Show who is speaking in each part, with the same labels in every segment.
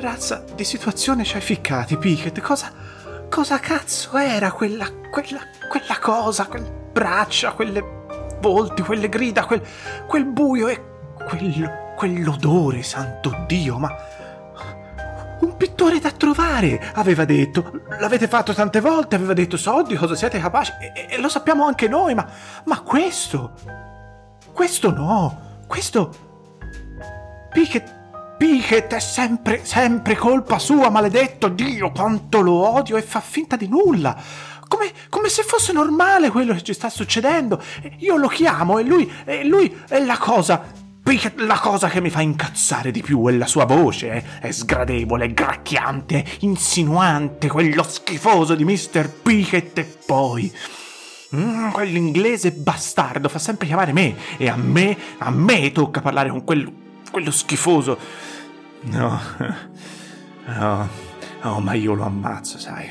Speaker 1: razza di situazione ci hai ficcati, Pickett? Cosa, cosa cazzo era quella, quella, quella cosa, quelle braccia, quelle volti, quelle grida, quel, quel buio e quello, quell'odore, santo Dio, ma... Un pittore da trovare, aveva detto. L'avete fatto tante volte, aveva detto so di cosa siete capaci e, e lo sappiamo anche noi, ma, ma questo... Questo no, questo... Pickett Pickett è sempre, sempre colpa sua, maledetto Dio, quanto lo odio e fa finta di nulla. Come, come, se fosse normale quello che ci sta succedendo. Io lo chiamo e lui, e lui è la cosa. La cosa che mi fa incazzare di più è la sua voce. È, è sgradevole, è gracchiante, insinuante, quello schifoso di Mr. Pickett e poi. Mm, quell'inglese bastardo fa sempre chiamare me e a me, a me tocca parlare con quello, quello schifoso No, no, oh, ma io lo ammazzo, sai.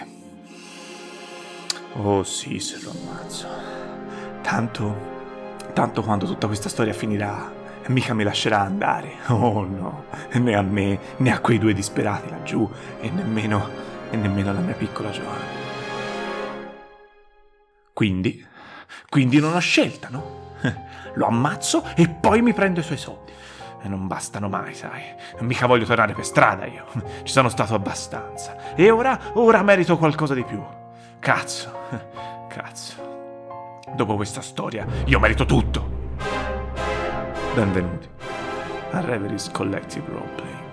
Speaker 1: Oh sì, se lo ammazzo. Tanto, tanto quando tutta questa storia finirà, mica mi lascerà andare. Oh no, né a me, né a quei due disperati laggiù, e nemmeno, e nemmeno alla mia piccola Giovanna. Quindi, quindi non ho scelta, no? Lo ammazzo e poi mi prendo i suoi soldi. E non bastano mai, sai. Mica voglio tornare per strada io. Ci sono stato abbastanza. E ora, ora merito qualcosa di più. Cazzo, cazzo. Dopo questa storia, io merito tutto. Benvenuti a Reveries Collective Roleplay.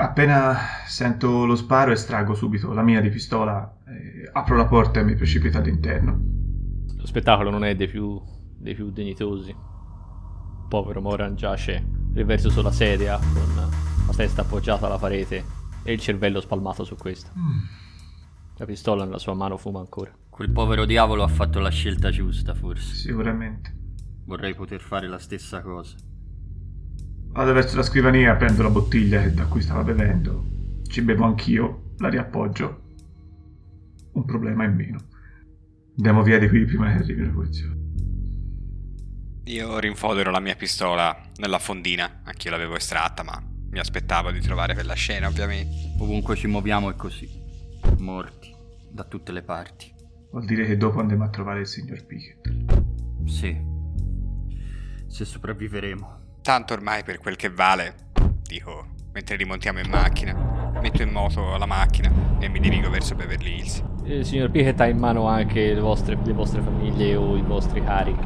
Speaker 1: Appena sento lo sparo estraggo subito la mia di pistola, apro la porta e mi precipito all'interno.
Speaker 2: Lo spettacolo non è dei più, dei più dignitosi. Povero Moran giace riverso sulla sedia con la testa appoggiata alla parete e il cervello spalmato su questa. Mm. La pistola nella sua mano fuma ancora.
Speaker 3: Quel povero diavolo ha fatto la scelta giusta, forse.
Speaker 1: Sicuramente.
Speaker 3: Vorrei poter fare la stessa cosa.
Speaker 1: Vado verso la scrivania, prendo la bottiglia da cui stava bevendo, ci bevo anch'io, la riappoggio. Un problema in meno. Andiamo via di qui prima che arrivi la polizia.
Speaker 4: Io rinfodero la mia pistola nella fondina, anch'io l'avevo estratta, ma mi aspettavo di trovare quella scena, ovviamente.
Speaker 3: Ovunque ci muoviamo è così. Morti, da tutte le parti.
Speaker 1: Vuol dire che dopo andiamo a trovare il signor Pickett.
Speaker 3: Sì. Se sopravviveremo.
Speaker 4: Tanto ormai per quel che vale, dico, mentre rimontiamo in macchina, metto in moto la macchina e mi dirigo verso Beverly Hills.
Speaker 2: Il signor Pickett ha in mano anche le vostre, le vostre famiglie o i vostri cari.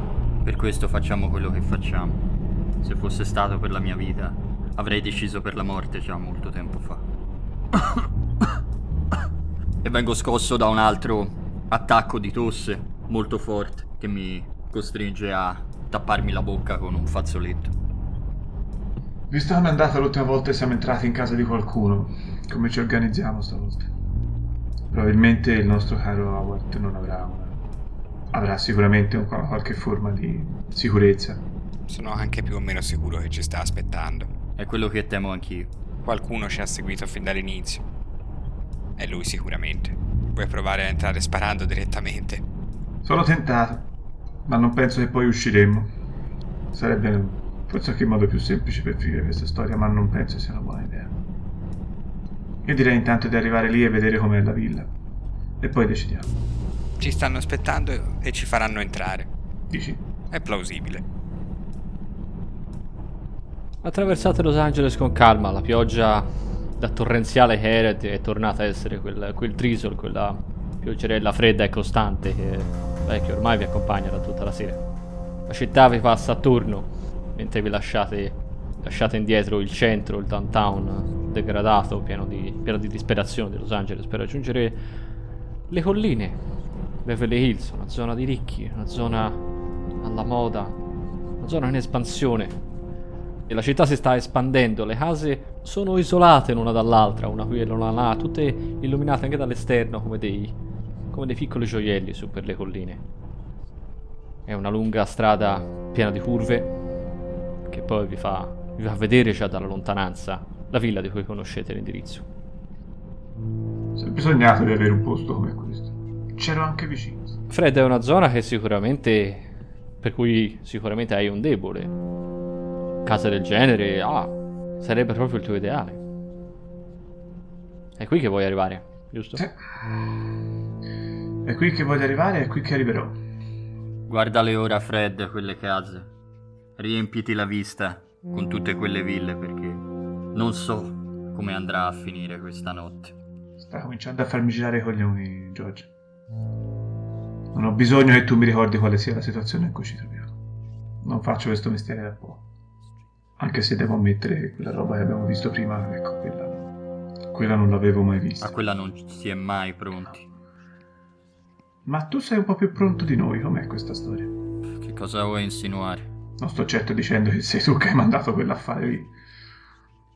Speaker 3: Per questo facciamo quello che facciamo. Se fosse stato per la mia vita, avrei deciso per la morte già molto tempo fa. e vengo scosso da un altro attacco di tosse molto forte che mi costringe a tapparmi la bocca con un fazzoletto.
Speaker 1: Visto come è andata l'ultima volta e siamo entrati in casa di qualcuno, come ci organizziamo stavolta? Probabilmente il nostro caro Howard non avrà una... avrà sicuramente un, qualche forma di sicurezza.
Speaker 4: Sono anche più o meno sicuro che ci sta aspettando.
Speaker 3: È quello che temo anch'io.
Speaker 4: Qualcuno ci ha seguito fin dall'inizio. È lui sicuramente. Vuoi provare a entrare sparando direttamente?
Speaker 1: Sono tentato, ma non penso che poi usciremmo. Sarebbe Forse anche il modo più semplice per finire questa storia, ma non penso sia una buona idea. Io direi intanto di arrivare lì e vedere com'è la villa. E poi decidiamo.
Speaker 4: Ci stanno aspettando e ci faranno entrare.
Speaker 1: Dici?
Speaker 4: È plausibile.
Speaker 2: Attraversate Los Angeles con calma, la pioggia da torrenziale che era è tornata a essere quel, quel drizzle, quella pioggerella fredda e costante che, beh, che ormai vi accompagna da tutta la sera. La città vi passa attorno, mentre vi lasciate, lasciate indietro il centro, il downtown degradato, pieno di, pieno di disperazione di Los Angeles per raggiungere le colline. Beverly Hills, una zona di ricchi, una zona alla moda, una zona in espansione. E la città si sta espandendo, le case sono isolate l'una dall'altra, una qui e l'una là, tutte illuminate anche dall'esterno come dei, come dei piccoli gioielli su per le colline. È una lunga strada piena di curve, che poi vi fa, vi fa vedere già dalla lontananza la villa di cui conoscete l'indirizzo.
Speaker 1: Sempre sognato di avere un posto come questo.
Speaker 5: c'ero anche vicino.
Speaker 2: Fred è una zona che sicuramente. per cui sicuramente hai un debole. Case del genere, ah, sarebbe proprio il tuo ideale. È qui che vuoi arrivare, giusto?
Speaker 5: Sì. È qui che voglio arrivare, è qui che arriverò.
Speaker 3: Guardale ora, Fred, quelle case. Riempiti la vista con tutte quelle ville perché non so come andrà a finire questa notte.
Speaker 5: Sta cominciando a farmi girare i coglioni, George. Non ho bisogno che tu mi ricordi quale sia la situazione in cui ci troviamo. Non faccio questo mestiere da poco. Anche se devo ammettere che quella roba che abbiamo visto prima, ecco, quella, quella non l'avevo mai vista.
Speaker 3: A quella non si è mai pronti.
Speaker 5: Ma tu sei un po' più pronto di noi, com'è questa storia?
Speaker 3: Che cosa vuoi insinuare?
Speaker 5: Non sto certo dicendo che sei tu che hai mandato quell'affare lì.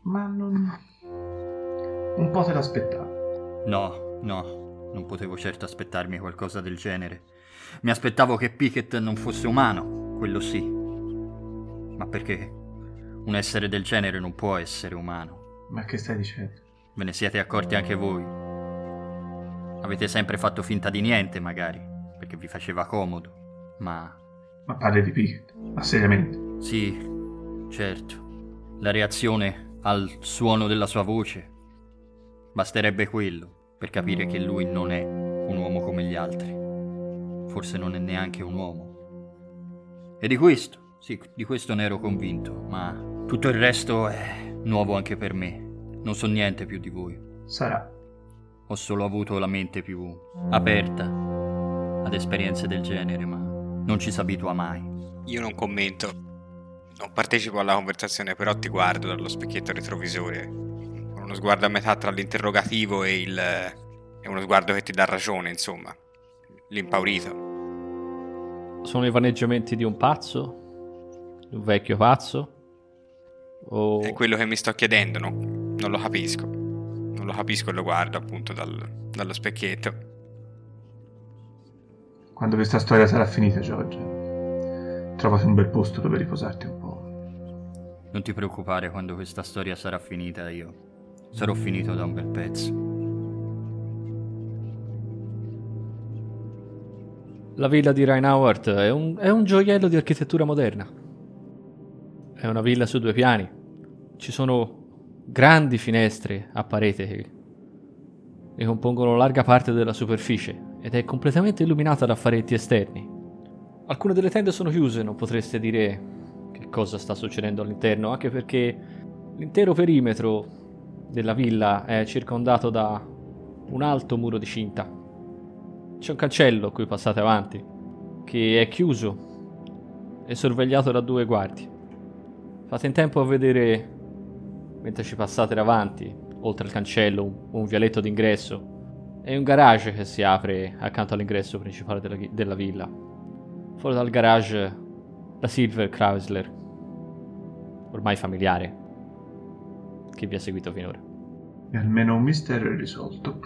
Speaker 5: Ma non... Un po' te l'aspettavo.
Speaker 3: No, no, non potevo certo aspettarmi qualcosa del genere. Mi aspettavo che Pickett non fosse umano, quello sì. Ma perché? Un essere del genere non può essere umano.
Speaker 5: Ma che stai dicendo?
Speaker 3: Ve ne siete accorti anche voi. Avete sempre fatto finta di niente, magari, perché vi faceva comodo. Ma
Speaker 5: Ma parli di Pickett? Ma seriamente?
Speaker 3: Sì, certo. La reazione al suono della sua voce. Basterebbe quello per capire che lui non è un uomo come gli altri. Forse non è neanche un uomo. E di questo, sì, di questo ne ero convinto, ma tutto il resto è nuovo anche per me. Non so niente più di voi.
Speaker 5: Sarà.
Speaker 3: Ho solo avuto la mente più aperta ad esperienze del genere, ma non ci si abitua mai.
Speaker 4: Io non commento, non partecipo alla conversazione, però ti guardo dallo specchietto retrovisore. Con uno sguardo a metà tra l'interrogativo e il. e uno sguardo che ti dà ragione, insomma. L'impaurito.
Speaker 2: Sono i vaneggiamenti di un pazzo? Di un vecchio pazzo? O...
Speaker 4: È quello che mi sto chiedendo, no? non lo capisco. Non lo capisco e lo guardo appunto dal- dallo specchietto.
Speaker 5: Quando questa storia sarà finita, George, trovati un bel posto dove riposarti un po'.
Speaker 3: Non ti preoccupare quando questa storia sarà finita, io sarò finito da un bel pezzo.
Speaker 2: La villa di Reinhauert è un, è un gioiello di architettura moderna. È una villa su due piani. Ci sono grandi finestre a parete che ne compongono larga parte della superficie ed è completamente illuminata da faretti esterni. Alcune delle tende sono chiuse, non potreste dire che cosa sta succedendo all'interno, anche perché l'intero perimetro della villa è circondato da un alto muro di cinta. C'è un cancello a cui passate avanti, che è chiuso e sorvegliato da due guardie. Fate in tempo a vedere, mentre ci passate davanti, oltre al cancello, un vialetto d'ingresso e un garage che si apre accanto all'ingresso principale della, della villa. Fuori dal garage la Silver Chrysler, ormai familiare, che vi ha seguito finora.
Speaker 5: E almeno un mistero è risolto.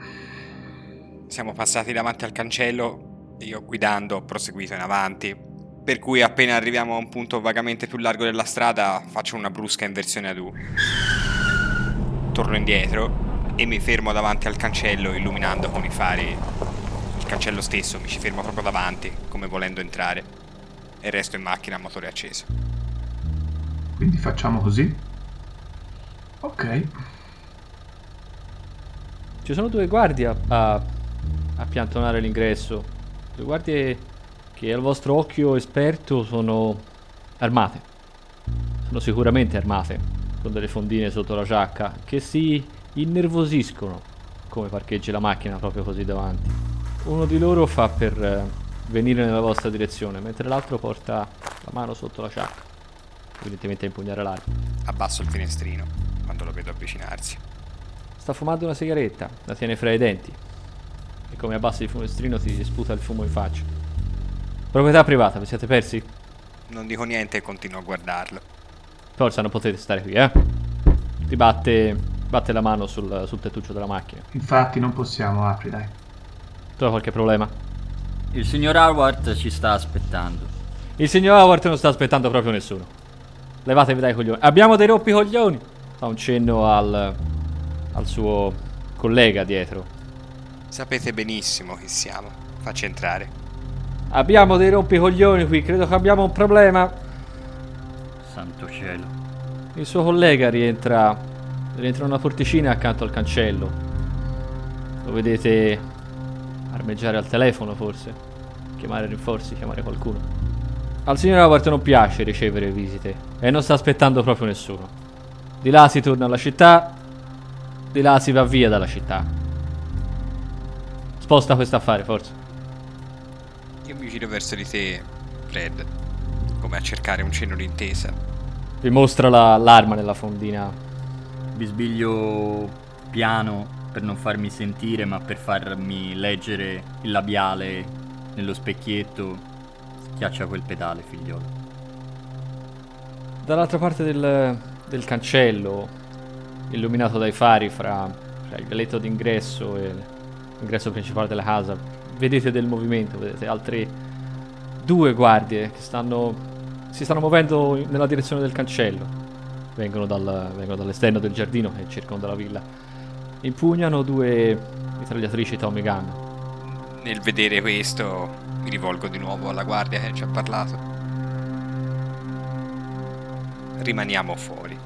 Speaker 4: Siamo passati davanti al cancello e io guidando ho proseguito in avanti. Per cui appena arriviamo a un punto vagamente più largo della strada faccio una brusca inversione ad U. Torno indietro e mi fermo davanti al cancello illuminando con i fari il cancello stesso, mi ci fermo proprio davanti, come volendo entrare. E resto in macchina a motore acceso.
Speaker 5: Quindi facciamo così? Ok.
Speaker 2: Ci sono due guardie a, a, a piantonare l'ingresso. Due guardie che al vostro occhio esperto sono armate. Sono sicuramente armate, con delle fondine sotto la giacca, che si innervosiscono come parcheggi la macchina proprio così davanti. Uno di loro fa per eh, venire nella vostra direzione, mentre l'altro porta la mano sotto la giacca, evidentemente a impugnare l'arma.
Speaker 4: Abbasso il finestrino quando lo vedo avvicinarsi.
Speaker 2: Sta fumando una sigaretta, la tiene fra i denti. E come abbassi il finestrino ti sputa il fumo in faccia. Proprietà privata, vi siete persi?
Speaker 4: Non dico niente e continuo a guardarlo.
Speaker 2: Forza, non potete stare qui, eh? Ti batte, batte la mano sul, sul tettuccio della macchina.
Speaker 5: Infatti non possiamo, apri dai.
Speaker 2: Tu hai qualche problema?
Speaker 3: Il signor Howard ci sta aspettando.
Speaker 2: Il signor Howard non sta aspettando proprio nessuno. Levatevi dai coglioni. Abbiamo dei roppi coglioni! Fa un cenno al, al suo collega dietro.
Speaker 4: Sapete benissimo chi siamo. Facci entrare.
Speaker 2: Abbiamo dei rompicoglioni qui, credo che abbiamo un problema.
Speaker 3: Santo cielo.
Speaker 2: Il suo collega rientra, rientra una porticina accanto al cancello. Lo vedete armeggiare al telefono forse, chiamare rinforzi, chiamare qualcuno. Al signor Howard non piace ricevere visite e non sta aspettando proprio nessuno. Di là si torna alla città, di là si va via dalla città. Sposta questo affare, forza.
Speaker 4: Io mi giro verso di te, Fred, come a cercare un cenno d'intesa.
Speaker 2: Vi mostra la- l'arma nella fondina.
Speaker 3: Bisbiglio piano per non farmi sentire, ma per farmi leggere il labiale nello specchietto. Schiaccia quel pedale, figliolo.
Speaker 2: Dall'altra parte del, del cancello, illuminato dai fari fra, fra il vialetto d'ingresso e l'ingresso principale della casa, vedete del movimento, vedete altre due guardie che stanno, si stanno muovendo nella direzione del cancello. Vengono, dal- vengono dall'esterno del giardino che circonda la villa. Impugnano due mitragliatrici Tommy Gunn.
Speaker 4: Nel vedere questo, mi rivolgo di nuovo alla guardia che ci ha parlato. Rimaniamo fuori.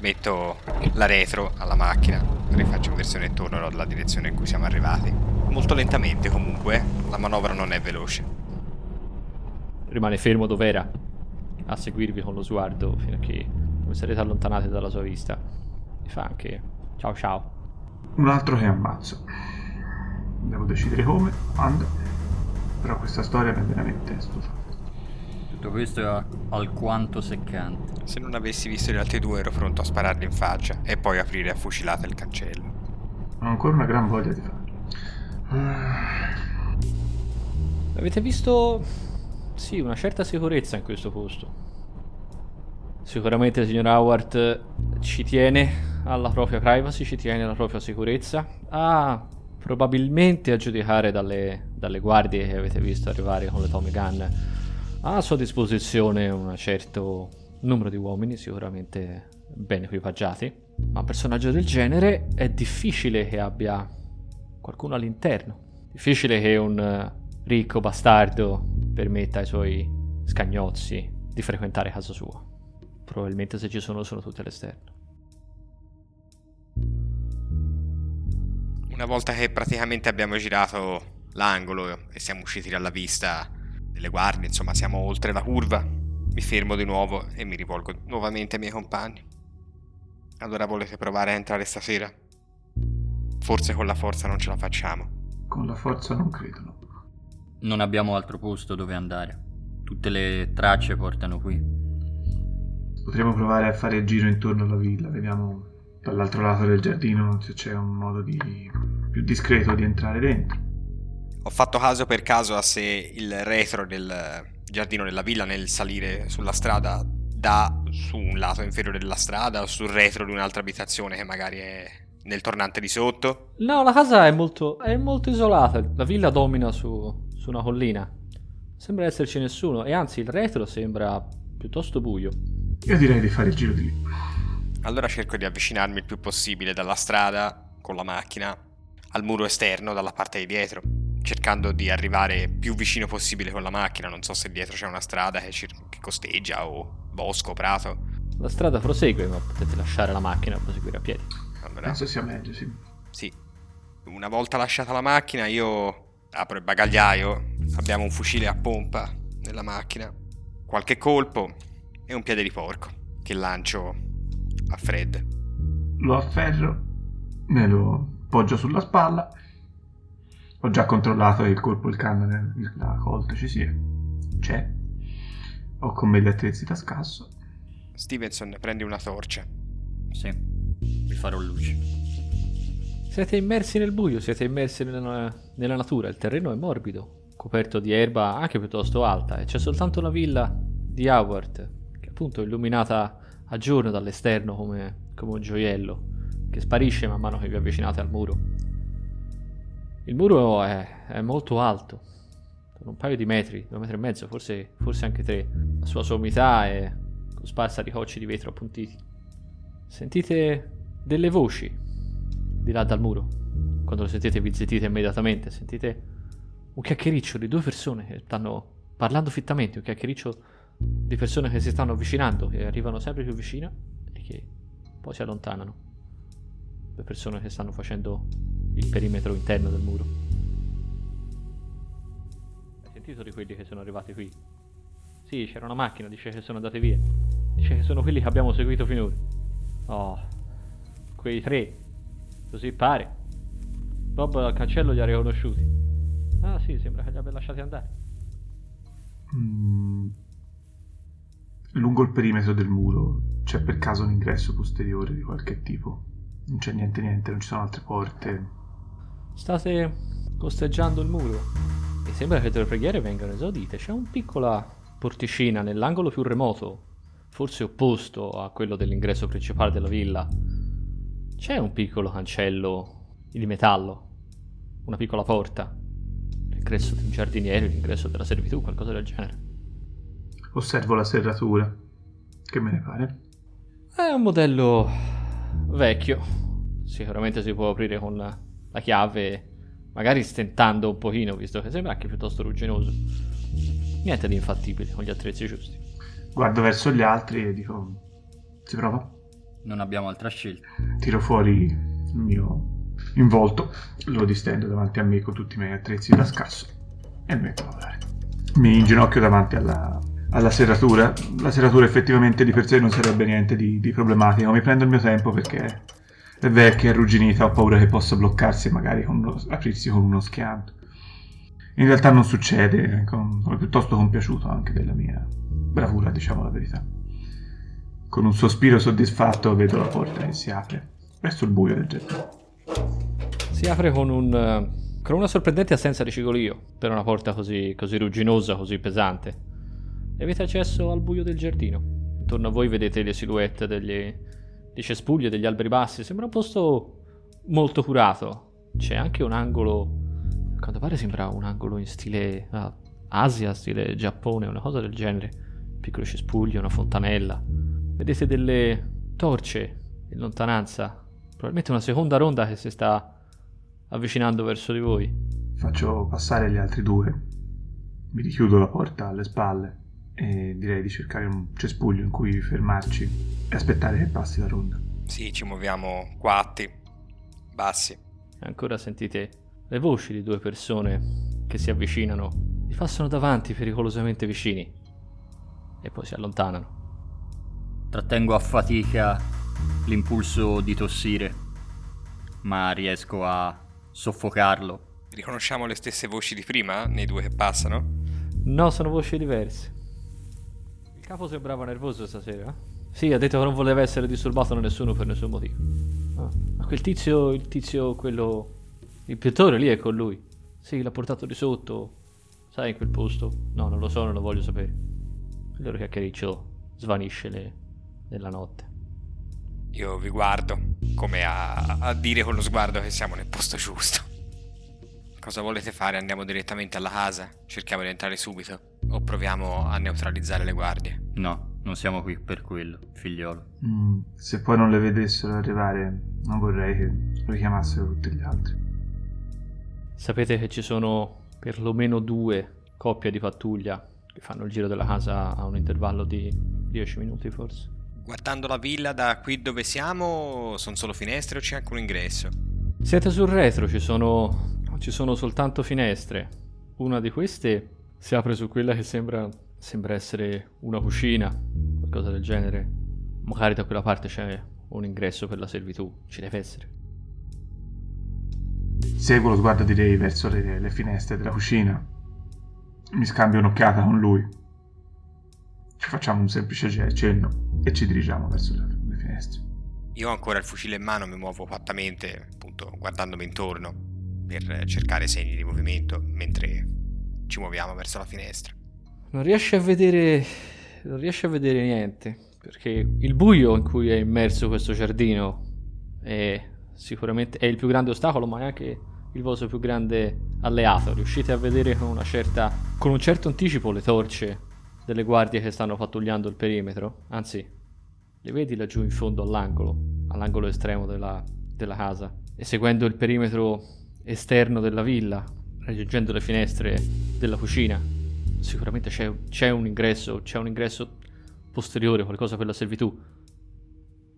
Speaker 4: Metto la retro alla macchina, rifaccio inversione e torno dalla direzione in cui siamo arrivati. Molto lentamente comunque, la manovra non è veloce.
Speaker 2: Rimane fermo dov'era a seguirvi con lo sguardo fino a che non sarete allontanati dalla sua vista. E fa anche ciao ciao.
Speaker 5: Un altro che ammazzo. Devo decidere come, quando. Però questa storia mi è veramente stufa.
Speaker 3: Tutto questo è alquanto seccante.
Speaker 4: Se non avessi visto gli altri due ero pronto a spararli in faccia e poi aprire a fucilate il cancello.
Speaker 5: Ho ancora una gran voglia di farlo.
Speaker 2: Avete visto sì, una certa sicurezza in questo posto. Sicuramente il signor Howard ci tiene alla propria privacy, ci tiene alla propria sicurezza. Ah, probabilmente a giudicare dalle, dalle guardie che avete visto arrivare con le Tommy Gun, ha a sua disposizione un certo numero di uomini, sicuramente ben equipaggiati. Ma un personaggio del genere è difficile che abbia qualcuno all'interno. Difficile che un ricco bastardo permetta ai suoi scagnozzi di frequentare casa sua. Probabilmente se ci sono sono tutti all'esterno.
Speaker 4: Una volta che praticamente abbiamo girato l'angolo e siamo usciti dalla vista delle guardie, insomma siamo oltre la curva, mi fermo di nuovo e mi rivolgo nuovamente ai miei compagni. Allora volete provare a entrare stasera? Forse con la forza non ce la facciamo.
Speaker 5: Con la forza non credo. No.
Speaker 3: Non abbiamo altro posto dove andare. Tutte le tracce portano qui.
Speaker 5: Potremmo provare a fare il giro intorno alla villa. Vediamo dall'altro lato del giardino se c'è un modo di più discreto di entrare dentro.
Speaker 4: Ho fatto caso per caso a se il retro del giardino della villa nel salire sulla strada dà su un lato inferiore della strada o sul retro di un'altra abitazione che magari è nel tornante di sotto.
Speaker 2: No, la casa è molto, è molto isolata. La villa domina su, su una collina. Sembra esserci nessuno. E anzi, il retro sembra piuttosto buio.
Speaker 5: Io direi di fare il giro di lì.
Speaker 4: Allora cerco di avvicinarmi il più possibile dalla strada con la macchina al muro esterno dalla parte di dietro, cercando di arrivare più vicino possibile con la macchina. Non so se dietro c'è una strada che, cir- che costeggia o bosco, prato.
Speaker 2: La strada prosegue, ma potete lasciare la macchina e proseguire a piedi.
Speaker 4: Allora,
Speaker 5: Penso sia meglio, sì.
Speaker 4: sì. Una volta lasciata la macchina, io apro il bagagliaio. Abbiamo un fucile a pompa nella macchina, qualche colpo e un piede di porco che lancio a Fred.
Speaker 5: Lo afferro, me lo poggio sulla spalla. Ho già controllato il colpo il canne, la colta ci sia. C'è. Ho con me gli attrezzi da scasso.
Speaker 4: Stevenson, prendi una torcia.
Speaker 3: Sì, vi farò luce.
Speaker 2: Siete immersi nel buio, siete immersi nella, nella natura. Il terreno è morbido, coperto di erba anche piuttosto alta, e c'è soltanto la villa di Howard, che appunto è illuminata a giorno dall'esterno come, come un gioiello, che sparisce man mano che vi avvicinate al muro. Il muro è, è molto alto, per un paio di metri, due metri e mezzo, forse, forse anche tre. La sua sommità è cosparsa di cocci di vetro appuntiti. Sentite delle voci di là dal muro. Quando lo sentite vi zittite immediatamente, sentite un chiacchiericcio di due persone che stanno parlando fittamente, un chiacchiericcio di persone che si stanno avvicinando, che arrivano sempre più vicine e che poi si allontanano. Le persone che stanno facendo il perimetro interno del muro. Hai sentito di quelli che sono arrivati qui? Sì, c'era una macchina, dice che sono andate via. Dice che sono quelli che abbiamo seguito finora. Oh, quei tre. Così pare. Bob al cancello li ha riconosciuti. Ah sì, sembra che li abbia lasciati andare.
Speaker 5: Mm. Lungo il perimetro del muro c'è per caso un ingresso posteriore di qualche tipo. Non c'è niente, niente, non ci sono altre porte.
Speaker 2: State costeggiando il muro e sembra che le preghiere vengano esaudite. C'è una piccola porticina nell'angolo più remoto, forse opposto a quello dell'ingresso principale della villa. C'è un piccolo cancello di metallo, una piccola porta, l'ingresso di un giardiniere, l'ingresso della servitù, qualcosa del genere.
Speaker 5: Osservo la serratura. Che me ne pare?
Speaker 2: È un modello vecchio. Sicuramente si può aprire con la chiave, magari stentando un pochino, visto che sembra anche piuttosto rugginoso. Niente di infattibile con gli attrezzi giusti.
Speaker 5: Guardo verso gli altri e dico: Si prova?
Speaker 3: Non abbiamo altra scelta.
Speaker 5: Tiro fuori il mio involto, lo distendo davanti a me con tutti i miei attrezzi da scasso e metto a lavorare. Mi inginocchio davanti alla, alla serratura. La serratura effettivamente di per sé non sarebbe niente di, di problematico. Mi prendo il mio tempo perché è vecchia, è arrugginita, ho paura che possa bloccarsi e magari con uno, aprirsi con uno schianto. In realtà non succede, sono piuttosto compiaciuto anche della mia bravura, diciamo la verità. Con un sospiro soddisfatto vedo la porta che si apre verso il buio del giardino.
Speaker 2: Si apre con, un, eh, con una sorprendente assenza di cigolio per una porta così, così rugginosa, così pesante. E avete accesso al buio del giardino. Intorno a voi vedete le silhouette degli, dei cespugli e degli alberi bassi. Sembra un posto molto curato. C'è anche un angolo. A quanto pare sembra un angolo in stile ah, Asia, stile Giappone, una cosa del genere. Piccolo cespuglio, una fontanella. Vedete delle torce in lontananza Probabilmente una seconda ronda che si sta avvicinando verso di voi.
Speaker 5: Faccio passare gli altri due. Mi richiudo la porta alle spalle e direi di cercare un cespuglio in cui fermarci e aspettare che passi la ronda.
Speaker 4: Sì, ci muoviamo quatti, bassi.
Speaker 2: E ancora sentite le voci di due persone che si avvicinano, vi passano davanti pericolosamente vicini e poi si allontanano.
Speaker 3: Trattengo a fatica l'impulso di tossire, ma riesco a soffocarlo.
Speaker 4: Riconosciamo le stesse voci di prima nei due che passano?
Speaker 2: No, sono voci diverse. Il capo sembrava nervoso stasera. Sì, ha detto che non voleva essere disturbato da nessuno per nessun motivo. Ah, ma quel tizio, il tizio, quello... Il pittore lì è con lui. Sì, l'ha portato di sotto. Sai, in quel posto. No, non lo so, non lo voglio sapere. Il loro chiacchiericcio svanisce le... nella notte.
Speaker 4: Io vi guardo, come a, a dire con lo sguardo che siamo nel posto giusto. Cosa volete fare? Andiamo direttamente alla casa? Cerchiamo di entrare subito? O proviamo a neutralizzare le guardie?
Speaker 3: No, non siamo qui per quello, figliolo.
Speaker 5: Mm, se poi non le vedessero arrivare, non vorrei che richiamassero tutti gli altri.
Speaker 2: Sapete che ci sono perlomeno due coppie di pattuglia che fanno il giro della casa a un intervallo di 10 minuti forse.
Speaker 4: Guardando la villa da qui dove siamo, sono solo finestre o c'è anche un ingresso?
Speaker 2: Siete sul retro, ci sono, ci sono soltanto finestre. Una di queste si apre su quella che sembra, sembra essere una cucina, qualcosa del genere. Magari da quella parte c'è un ingresso per la servitù, ci deve essere.
Speaker 5: Seguo lo sguardo di lei verso le, le finestre della cucina. Mi scambio un'occhiata con lui. Ci facciamo un semplice cenno e ci dirigiamo verso le, le finestre.
Speaker 4: Io ho ancora il fucile in mano, mi muovo fattamente, appunto, guardandomi intorno per cercare segni di movimento mentre ci muoviamo verso la finestra.
Speaker 2: Non riesci a vedere. Non riesci a vedere niente. Perché il buio in cui è immerso questo giardino è sicuramente è il più grande ostacolo, ma è anche il vostro più grande alleato. Riuscite a vedere con una certa. con un certo anticipo le torce delle guardie che stanno pattugliando il perimetro, anzi, le vedi laggiù in fondo all'angolo, all'angolo estremo della, della casa, e seguendo il perimetro esterno della villa, raggiungendo le finestre della cucina. Sicuramente c'è, c'è un ingresso, c'è un ingresso posteriore, qualcosa per la servitù.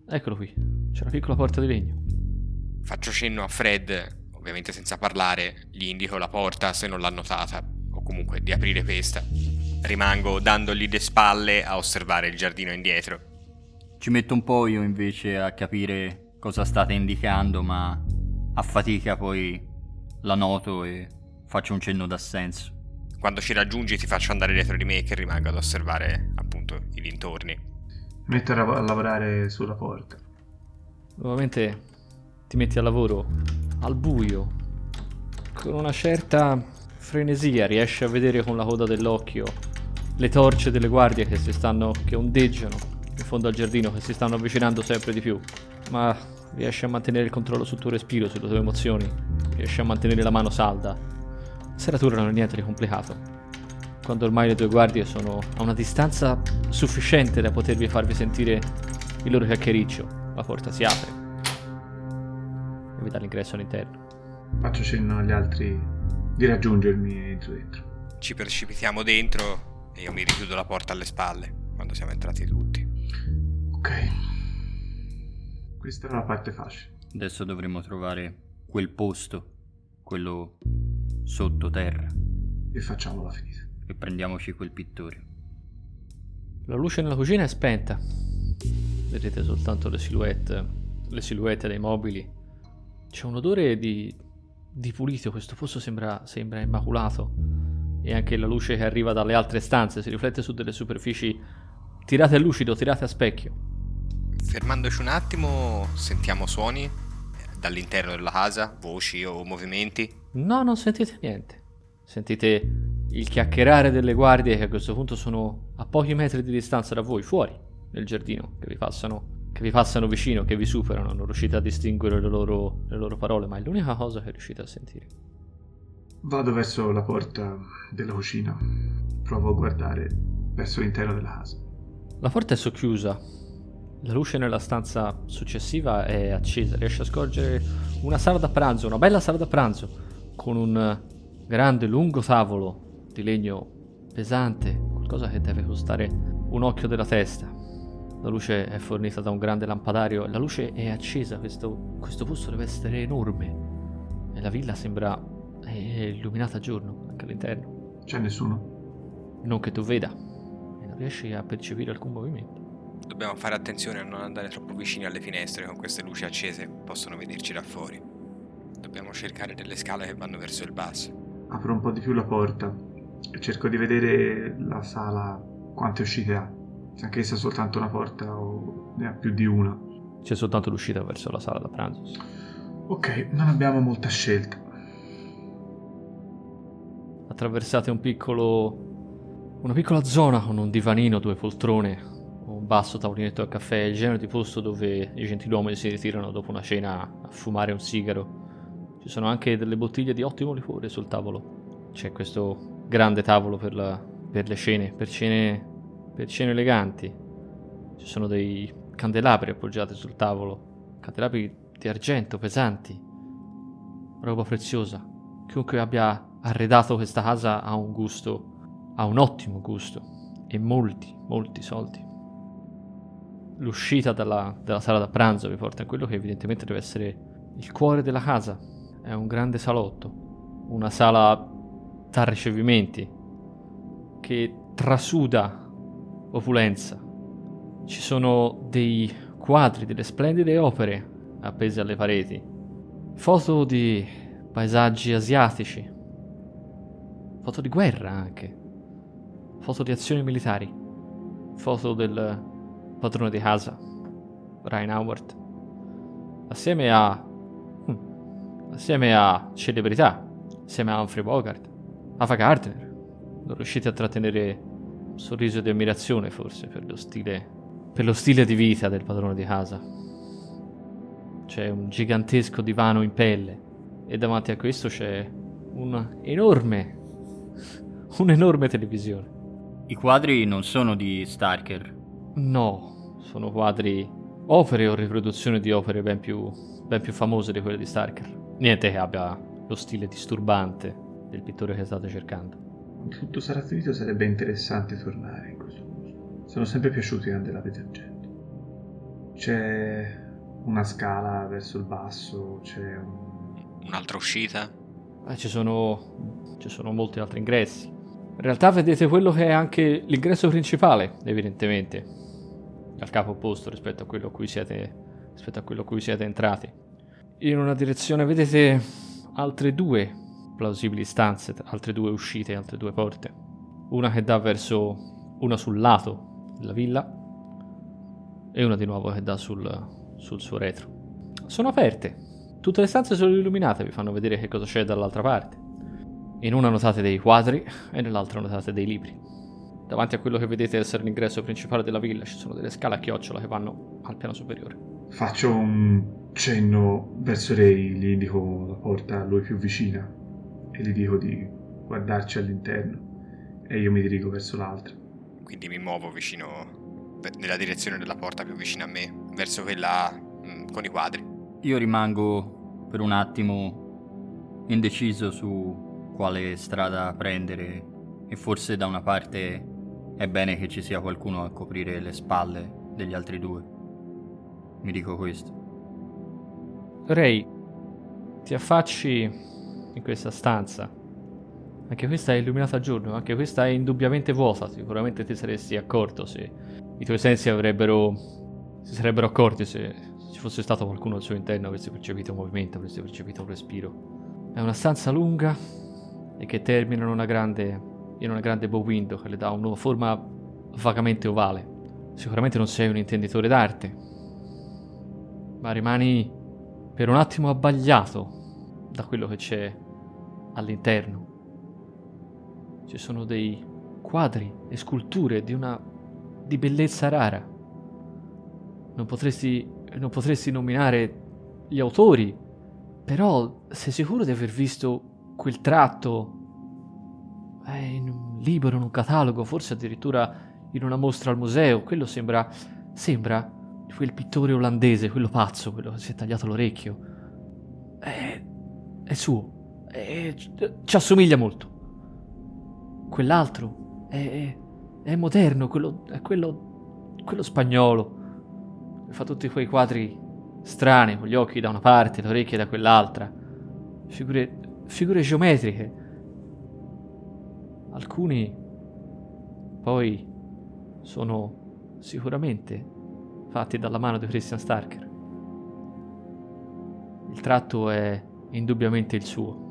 Speaker 2: Eccolo qui, c'è una piccola porta di legno.
Speaker 4: Faccio cenno a Fred, ovviamente senza parlare, gli indico la porta se non l'ha notata, o comunque di aprire questa. Rimango dandogli le spalle a osservare il giardino indietro.
Speaker 3: Ci metto un po' io invece a capire cosa state indicando, ma a fatica poi la noto e faccio un cenno d'assenso.
Speaker 4: Quando ci raggiungi ti faccio andare dietro di me che rimango ad osservare appunto i dintorni.
Speaker 5: Metto a, lav- a lavorare sulla porta.
Speaker 2: Nuovamente ti metti al lavoro al buio, con una certa frenesia, riesci a vedere con la coda dell'occhio le torce delle guardie che si stanno, che ondeggiano in fondo al giardino, che si stanno avvicinando sempre di più, ma riesci a mantenere il controllo sul tuo respiro, sulle tue emozioni, riesci a mantenere la mano salda. La serratura non è niente di complicato. Quando ormai le tue guardie sono a una distanza sufficiente da potervi farvi sentire il loro chiacchiericcio, la porta si apre e vi dà l'ingresso all'interno.
Speaker 5: Faccio cenno agli altri di raggiungermi e entro dentro.
Speaker 4: Ci precipitiamo dentro e io mi richiudo la porta alle spalle quando siamo entrati tutti.
Speaker 5: Ok. Questa era la parte facile.
Speaker 3: Adesso dovremo trovare quel posto, quello sottoterra,
Speaker 5: E facciamola finita.
Speaker 3: e prendiamoci quel pittore.
Speaker 2: La luce nella cucina è spenta. Vedete soltanto le silhouette, le silhouette dei mobili. C'è un odore di, di pulito, questo posto sembra, sembra immaculato. E anche la luce che arriva dalle altre stanze si riflette su delle superfici tirate a lucido, tirate a specchio.
Speaker 4: Fermandoci un attimo, sentiamo suoni eh, dall'interno della casa, voci o movimenti.
Speaker 2: No, non sentite niente. Sentite il chiacchierare delle guardie che a questo punto sono a pochi metri di distanza da voi, fuori, nel giardino, che vi passano, che vi passano vicino, che vi superano, non riuscite a distinguere le loro, le loro parole, ma è l'unica cosa che riuscite a sentire.
Speaker 5: Vado verso la porta della cucina. Provo a guardare verso l'interno della casa.
Speaker 2: La porta è socchiusa. La luce nella stanza successiva è accesa. Riesce a scorgere una sala da pranzo, una bella sala da pranzo, con un grande, lungo tavolo di legno pesante, qualcosa che deve costare un occhio della testa. La luce è fornita da un grande lampadario, la luce è accesa, questo, questo posto deve essere enorme. E la villa sembra è illuminata a giorno, anche all'interno.
Speaker 5: C'è nessuno?
Speaker 2: Non che tu veda, e non riesci a percepire alcun movimento.
Speaker 4: Dobbiamo fare attenzione a non andare troppo vicini alle finestre con queste luci accese, possono vederci da fuori. Dobbiamo cercare delle scale che vanno verso il basso.
Speaker 5: Apro un po' di più la porta e cerco di vedere la sala quante uscite ha. Se anche essa ha soltanto una porta o ne ha più di una.
Speaker 2: C'è soltanto l'uscita verso la sala da pranzo.
Speaker 5: Ok, non abbiamo molta scelta.
Speaker 2: Attraversate un piccolo. una piccola zona con un divanino, due poltrone, un basso tavolinetto a caffè, il genere di posto dove i gentiluomini si ritirano dopo una cena a fumare un sigaro. Ci sono anche delle bottiglie di ottimo liquore sul tavolo. C'è questo grande tavolo per, la- per le cene, per cene, per cene eleganti. Ci sono dei candelabri appoggiati sul tavolo, candelabri di argento pesanti, roba preziosa. Chiunque abbia arredato questa casa ha un gusto, ha un ottimo gusto e molti, molti soldi. L'uscita dalla, dalla sala da pranzo vi porta in quello che evidentemente deve essere il cuore della casa. È un grande salotto, una sala da ricevimenti che trasuda opulenza. Ci sono dei quadri, delle splendide opere appese alle pareti, foto di paesaggi asiatici, foto di guerra anche, foto di azioni militari, foto del padrone di casa, Ryan Howard, assieme a hm, assieme a celebrità, assieme a Humphrey Bogart, Ava Gardner. Non riuscite a trattenere un sorriso di ammirazione forse per lo stile per lo stile di vita del padrone di casa. C'è un gigantesco divano in pelle e davanti a questo c'è un enorme un'enorme televisione.
Speaker 3: I quadri non sono di Starker.
Speaker 2: No, sono quadri, opere o riproduzioni di opere ben più, ben più famose di quelle di Starker. Niente che abbia lo stile disturbante del pittore che state cercando.
Speaker 5: Tutto sarà finito, sarebbe interessante tornare in questo posto. Sono sempre piaciuti quando l'avete agente. C'è una scala verso il basso, c'è un...
Speaker 4: Un'altra uscita?
Speaker 2: Eh, ci, sono, ci sono molti altri ingressi. In realtà vedete quello che è anche l'ingresso principale, evidentemente, al capo opposto rispetto a quello a cui siete, rispetto a quello a cui siete entrati. In una direzione vedete altre due plausibili stanze, altre due uscite, altre due porte. Una che dà verso una sul lato della villa e una di nuovo che dà sul, sul suo retro. Sono aperte. Tutte le stanze sono illuminate, vi fanno vedere che cosa c'è dall'altra parte. In una notate dei quadri e nell'altra notate dei libri. Davanti a quello che vedete essere l'ingresso principale della villa ci sono delle scale a chiocciola che vanno al piano superiore.
Speaker 5: Faccio un cenno verso lei, gli indico la porta a lui più vicina e gli dico di guardarci all'interno e io mi dirigo verso l'altra.
Speaker 4: Quindi mi muovo vicino, nella direzione della porta più vicina a me, verso quella mm, con i quadri.
Speaker 3: Io rimango per un attimo indeciso su quale strada prendere e forse da una parte è bene che ci sia qualcuno a coprire le spalle degli altri due. Mi dico questo.
Speaker 2: Ray, ti affacci in questa stanza. Anche questa è illuminata a giorno, anche questa è indubbiamente vuota. Sicuramente ti saresti accorto se i tuoi sensi avrebbero. si sarebbero accorti se ci fosse stato qualcuno al suo interno, avresti percepito un movimento, avresti percepito un respiro. È una stanza lunga e che termina in una grande, in una grande bow window che le dà una forma vagamente ovale. Sicuramente non sei un intenditore d'arte, ma rimani per un attimo abbagliato da quello che c'è all'interno. Ci sono dei quadri e sculture di una di bellezza rara. Non potresti, non potresti nominare gli autori, però sei sicuro di aver visto quel tratto eh, in un libro, in un catalogo, forse addirittura in una mostra al museo. Quello sembra, sembra quel pittore olandese, quello pazzo, quello che si è tagliato l'orecchio. È, è suo. È, ci assomiglia molto. Quell'altro è, è moderno, quello, è quello, quello spagnolo. Fa tutti quei quadri strani, con gli occhi da una parte, le orecchie da quell'altra. Figure, figure geometriche. Alcuni poi sono sicuramente fatti dalla mano di Christian Starker. Il tratto è indubbiamente il suo.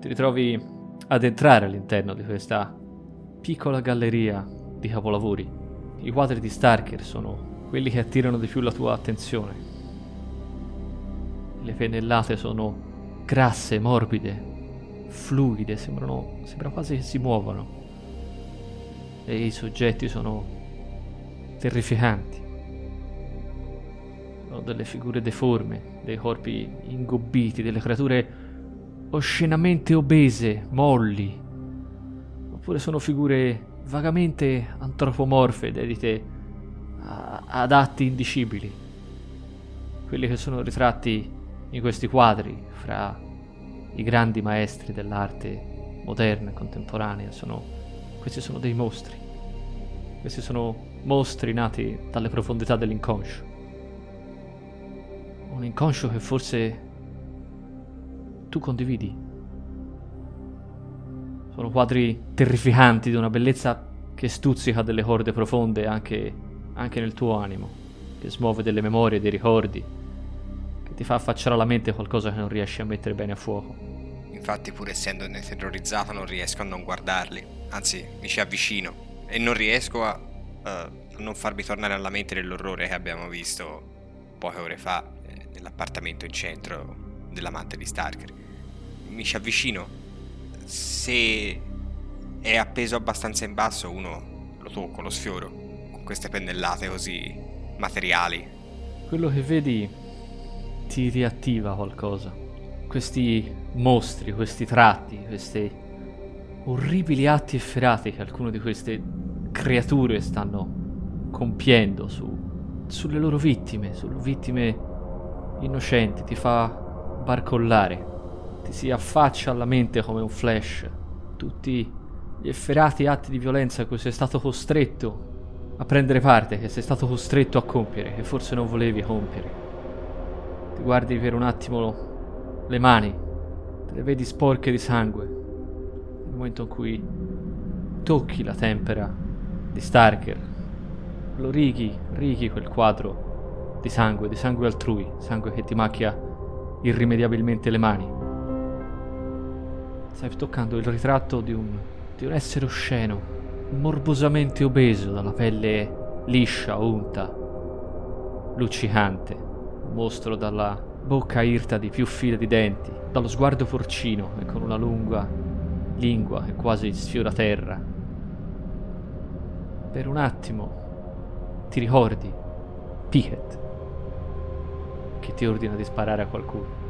Speaker 2: Ti ritrovi ad entrare all'interno di questa piccola galleria di capolavori. I quadri di Starker sono quelli che attirano di più la tua attenzione. Le pennellate sono grasse, morbide, fluide, sembrano, sembra quasi che si muovano. E i soggetti sono terrificanti. Sono delle figure deforme, dei corpi ingobbiti, delle creature oscenamente obese, molli. Oppure sono figure vagamente antropomorfe, dedite ad atti indicibili. Quelli che sono ritratti in questi quadri fra i grandi maestri dell'arte moderna e contemporanea sono, questi sono dei mostri. Questi sono mostri nati dalle profondità dell'inconscio. Un inconscio che forse tu condividi. Sono quadri terrificanti di una bellezza che stuzzica delle corde profonde anche, anche nel tuo animo, che smuove delle memorie, dei ricordi, ti fa affacciare alla mente qualcosa che non riesci a mettere bene a fuoco.
Speaker 4: Infatti, pur essendone terrorizzato, non riesco a non guardarli, anzi, mi ci avvicino e non riesco a uh, non farmi tornare alla mente dell'orrore che abbiamo visto poche ore fa eh, nell'appartamento in centro dell'amante di Starker. Mi ci avvicino. Se è appeso abbastanza in basso, uno lo tocco, lo sfioro con queste pennellate così materiali.
Speaker 2: Quello che vedi ti riattiva qualcosa. Questi mostri, questi tratti, questi orribili atti efferati che alcune di queste creature stanno compiendo su, sulle loro vittime, sulle vittime innocenti, ti fa barcollare, ti si affaccia alla mente come un flash tutti gli efferati atti di violenza a cui sei stato costretto a prendere parte, che sei stato costretto a compiere, che forse non volevi compiere. Ti guardi per un attimo le mani, te le vedi sporche di sangue, nel momento in cui tocchi la tempera di Starker, lo righi, righi quel quadro di sangue, di sangue altrui, sangue che ti macchia irrimediabilmente le mani. Stai toccando il ritratto di un, di un essere osceno, morbosamente obeso, dalla pelle liscia, unta, luccicante, mostro dalla bocca irta di più file di denti, dallo sguardo porcino e con una lunga lingua che quasi sfiora terra. Per un attimo ti ricordi Pickett che ti ordina di sparare a qualcuno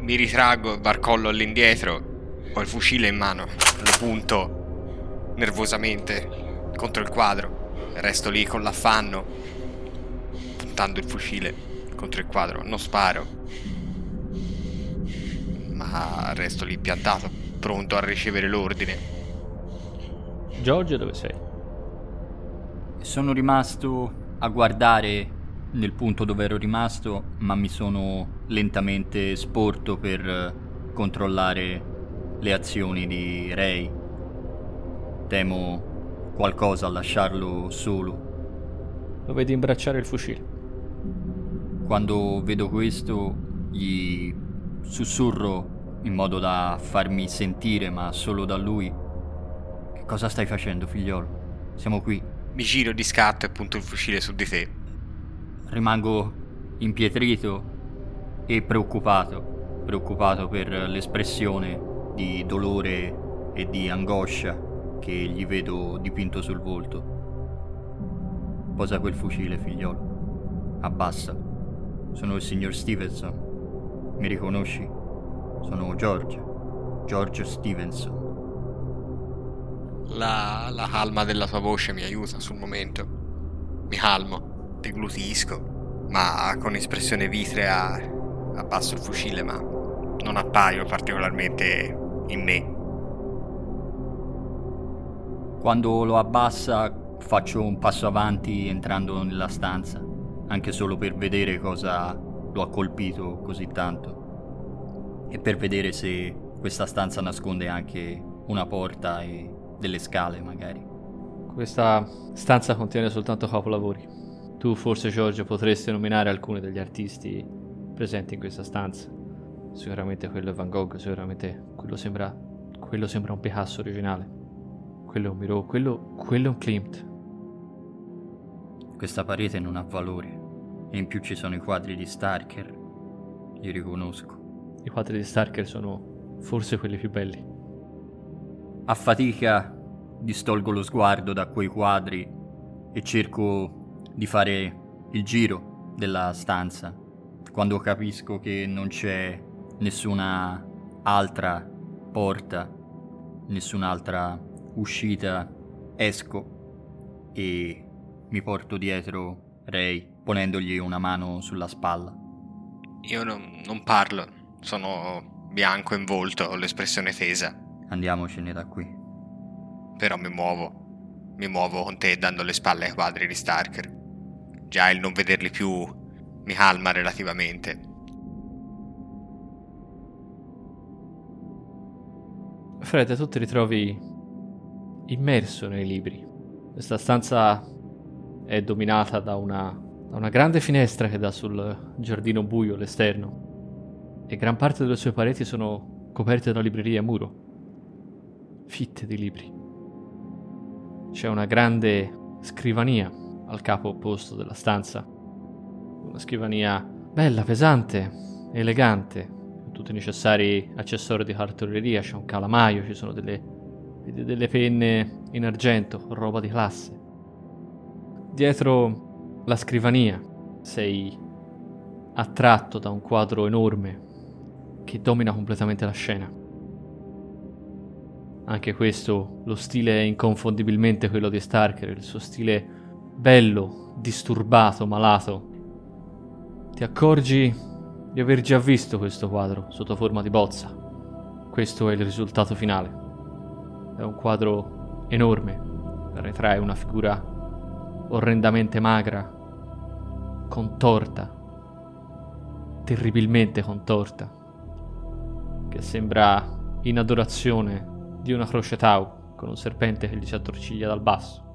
Speaker 4: mi ritraggo, barcollo all'indietro, ho il fucile in mano, lo punto nervosamente contro il quadro, resto lì con l'affanno, puntando il fucile contro il quadro, non sparo, ma resto lì piantato, pronto a ricevere l'ordine.
Speaker 2: Giorgio, dove sei?
Speaker 3: Sono rimasto a guardare nel punto dove ero rimasto, ma mi sono lentamente sporto per eh, controllare le azioni di Ray. Temo qualcosa a lasciarlo solo.
Speaker 2: Lo vedi imbracciare il fucile.
Speaker 3: Quando vedo questo, gli sussurro in modo da farmi sentire, ma solo da lui. Che cosa stai facendo, figliolo? Siamo qui.
Speaker 4: Mi giro di scatto e punto il fucile su di te.
Speaker 3: Rimango impietrito e preoccupato, preoccupato per l'espressione di dolore e di angoscia che gli vedo dipinto sul volto. Posa quel fucile, figliolo. Abbassa. Sono il signor Stevenson. Mi riconosci? Sono George. George Stevenson.
Speaker 4: La, la calma della tua voce mi aiuta sul momento. Mi calmo, deglutisco, ma con espressione vitrea abbasso il fucile, ma non appaio particolarmente in me.
Speaker 3: Quando lo abbassa faccio un passo avanti entrando nella stanza, anche solo per vedere cosa lo ha colpito così tanto e per vedere se questa stanza nasconde anche una porta e delle scale magari.
Speaker 2: Questa stanza contiene soltanto capolavori. Tu forse Giorgio potresti nominare alcuni degli artisti presenti in questa stanza. Sicuramente quello è Van Gogh, sicuramente quello sembra, quello sembra un Picasso originale. Quello è un Miro, quello, quello è un Klimt.
Speaker 3: Questa parete non ha valore. E in più ci sono i quadri di Starker. Li riconosco.
Speaker 2: I quadri di Starker sono forse quelli più belli.
Speaker 3: A fatica distolgo lo sguardo da quei quadri e cerco di fare il giro della stanza quando capisco che non c'è nessuna altra porta, nessun'altra uscita, esco e mi porto dietro Ray ponendogli una mano sulla spalla.
Speaker 4: Io non, non parlo, sono bianco in volto, ho l'espressione tesa.
Speaker 3: Andiamocene da qui.
Speaker 4: Però mi muovo, mi muovo con te dando le spalle ai quadri di Starker. Già il non vederli più mi calma relativamente.
Speaker 2: Fred, tu ti ritrovi immerso nei libri. Questa stanza è dominata da una, da una grande finestra che dà sul giardino buio all'esterno e gran parte delle sue pareti sono coperte da librerie a muro, fitte di libri. C'è una grande scrivania al capo opposto della stanza una scrivania bella, pesante, elegante, con tutti i necessari accessori di cartoleria, c'è un calamaio, ci sono delle, delle penne in argento, roba di classe. Dietro la scrivania sei attratto da un quadro enorme che domina completamente la scena. Anche questo, lo stile è inconfondibilmente quello di Starker, il suo stile bello, disturbato, malato, ti accorgi di aver già visto questo quadro sotto forma di bozza. Questo è il risultato finale. È un quadro enorme, ritrae una figura orrendamente magra, contorta, terribilmente contorta, che sembra in adorazione di una croce tau con un serpente che gli si attorciglia dal basso.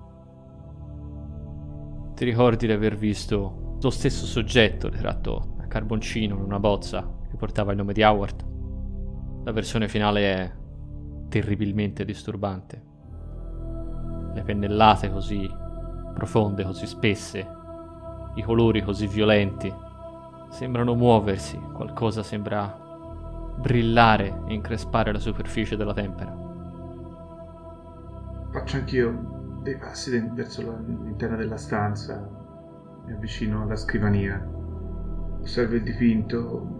Speaker 2: Ti ricordi di aver visto lo stesso soggetto ritratto a carboncino in una bozza che portava il nome di Howard? La versione finale è terribilmente disturbante. Le pennellate così profonde, così spesse, i colori così violenti, sembrano muoversi, qualcosa sembra brillare e increspare la superficie della tempera.
Speaker 5: Faccio anch'io dei passi verso l'interno della stanza, mi avvicino alla scrivania, osservo il dipinto.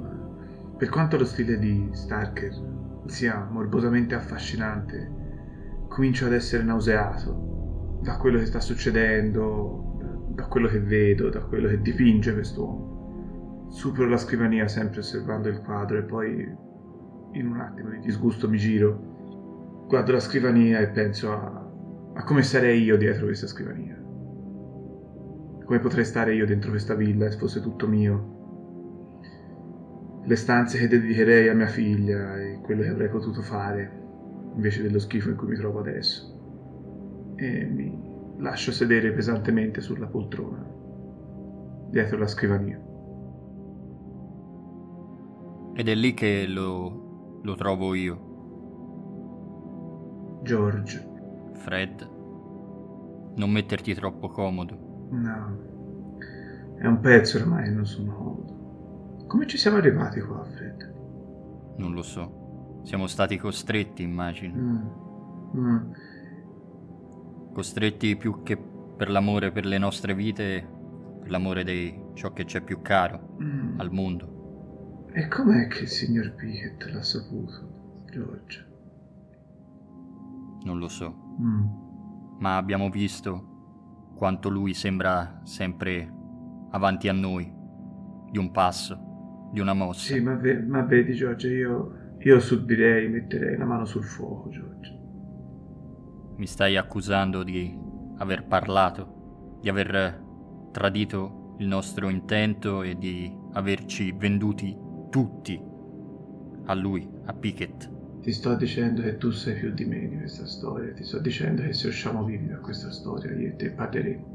Speaker 5: Per quanto lo stile di Starker sia morbosamente affascinante, comincio ad essere nauseato da quello che sta succedendo, da quello che vedo, da quello che dipinge quest'uomo. Supero la scrivania sempre osservando il quadro e poi in un attimo di disgusto mi giro, guardo la scrivania e penso a, a come sarei io dietro questa scrivania. Come potrei stare io dentro questa villa se fosse tutto mio. Le stanze che dedicherei a mia figlia e quello che avrei potuto fare invece dello schifo in cui mi trovo adesso. E mi lascio sedere pesantemente sulla poltrona, dietro la scrivania.
Speaker 3: Ed è lì che lo lo trovo io.
Speaker 5: George.
Speaker 3: Fred, non metterti troppo comodo.
Speaker 5: No, è un pezzo ormai non sono comodo. Come ci siamo arrivati qua, Fred?
Speaker 3: Non lo so. Siamo stati costretti, immagino.
Speaker 5: Mm. Mm.
Speaker 3: Costretti più che per l'amore per le nostre vite, per l'amore di ciò che c'è più caro
Speaker 5: Mm.
Speaker 3: al mondo.
Speaker 5: E com'è che il signor Pickett l'ha saputo, George?
Speaker 3: Non lo so.
Speaker 5: Mm.
Speaker 3: ma abbiamo visto quanto lui sembra sempre avanti a noi, di un passo, di una mossa.
Speaker 5: Sì, ma, ve- ma vedi, George, io, io subirei, metterei la mano sul fuoco, George.
Speaker 3: Mi stai accusando di aver parlato, di aver tradito il nostro intento e di averci venduti tutti a lui, a Pickett.
Speaker 5: Ti sto dicendo che tu sei più di me di questa storia. Ti sto dicendo che se usciamo vivi da questa storia, io e te parleremo.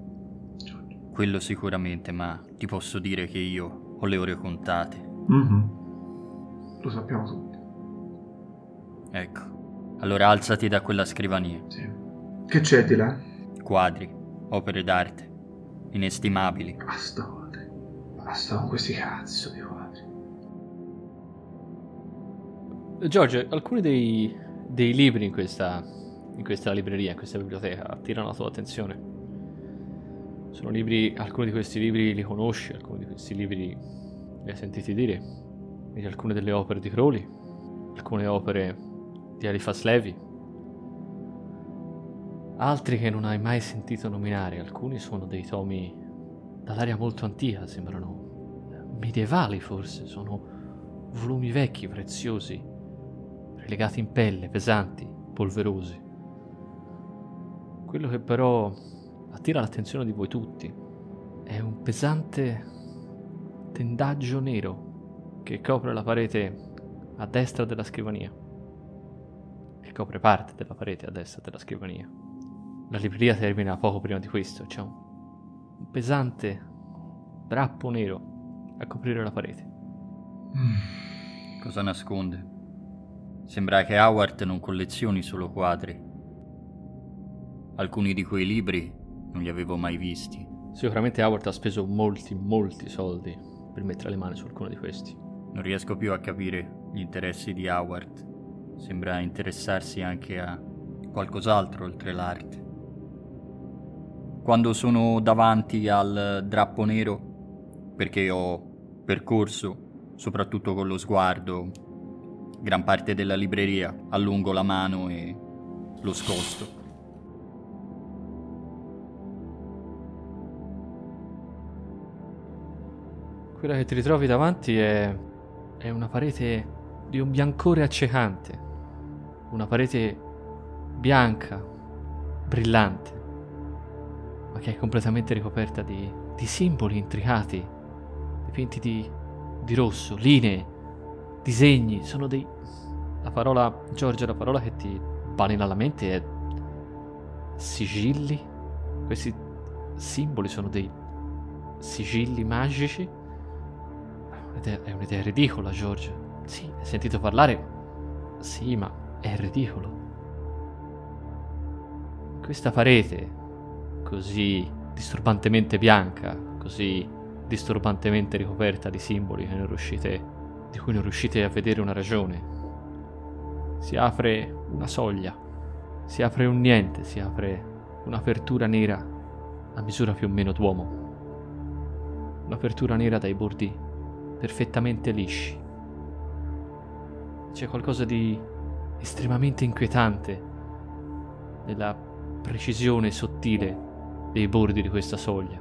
Speaker 3: Quello sicuramente, ma ti posso dire che io ho le ore contate.
Speaker 5: Mhm. Lo sappiamo tutti.
Speaker 3: Ecco. Allora alzati da quella scrivania.
Speaker 5: Sì. Che c'è di là?
Speaker 3: Quadri, opere d'arte, inestimabili.
Speaker 5: Basta, guarda. Basta con questi cazzo di quadri.
Speaker 2: Giorgio, alcuni dei, dei libri in questa, in questa libreria, in questa biblioteca, attirano la tua attenzione. Sono libri, alcuni di questi libri li conosci, alcuni di questi libri li hai sentiti dire. Vedi alcune delle opere di Crowley, alcune opere di Eliphas Levi, altri che non hai mai sentito nominare. Alcuni sono dei tomi dall'aria molto antica, sembrano medievali forse, sono volumi vecchi, preziosi, legati in pelle, pesanti, polverosi. Quello che però attira l'attenzione di voi tutti è un pesante tendaggio nero che copre la parete a destra della scrivania, che copre parte della parete a destra della scrivania. La libreria termina poco prima di questo, c'è un, pesante drappo nero a coprire la parete.
Speaker 3: Cosa nasconde? Sembra che Howard non collezioni solo quadri. Alcuni di quei libri non li avevo mai visti.
Speaker 2: Sicuramente Howard ha speso molti, molti soldi per mettere le mani su alcuno di questi.
Speaker 3: Non riesco più a capire gli interessi di Howard. Sembra interessarsi anche a qualcos'altro oltre l'arte. Quando sono davanti al drappo nero, perché ho percorso, soprattutto con lo sguardo, gran parte della libreria, allungo la mano e lo scosto.
Speaker 2: Quella che ti ritrovi davanti è è una parete di un biancore accecante, una parete bianca, brillante, ma che è completamente ricoperta di, di simboli intricati, dipinti di, di rosso, linee, disegni, sono dei... La parola, Giorgio, la parola che ti balena alla mente è sigilli. Questi simboli sono dei sigilli magici. È un'idea ridicola, Giorgio. Sì, hai sentito parlare? Sì, ma è ridicolo. Questa parete, così disturbantemente bianca, così disturbantemente ricoperta di simboli riuscite, di cui non riuscite a vedere una ragione, si apre una soglia, si apre un niente, si apre un'apertura nera a misura più o meno d'uomo. Un'apertura nera dai bordi perfettamente lisci. C'è qualcosa di estremamente inquietante nella precisione sottile dei bordi di questa soglia,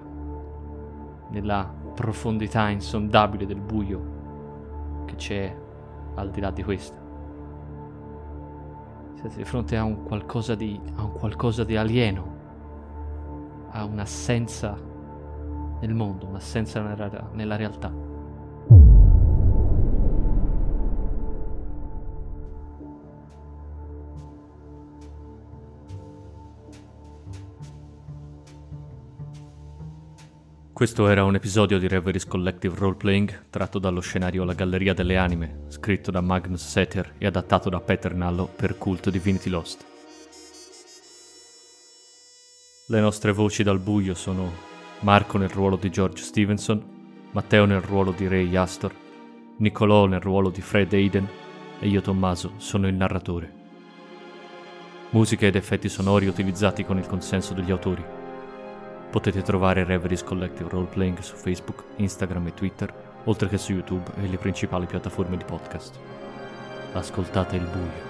Speaker 2: nella profondità insondabile del buio che c'è al di là di questa. Siete di fronte a un qualcosa di, a un qualcosa di alieno, a un'assenza nel mondo, un'assenza nella, nella realtà. Questo era un episodio di Reveries Collective Roleplaying tratto dallo scenario La Galleria delle Anime, scritto da Magnus Setter e adattato da Peter Nallo per Cult Divinity Lost. Le nostre voci dal buio sono Marco nel ruolo di George Stevenson, Matteo nel ruolo di Ray Astor, Niccolò nel ruolo di Fred Aiden e io Tommaso sono il narratore. Musiche ed effetti sonori utilizzati con il consenso degli autori. Potete trovare Reveries Collective Roleplaying su Facebook, Instagram e Twitter, oltre che su YouTube e le principali piattaforme di podcast. Ascoltate il buio.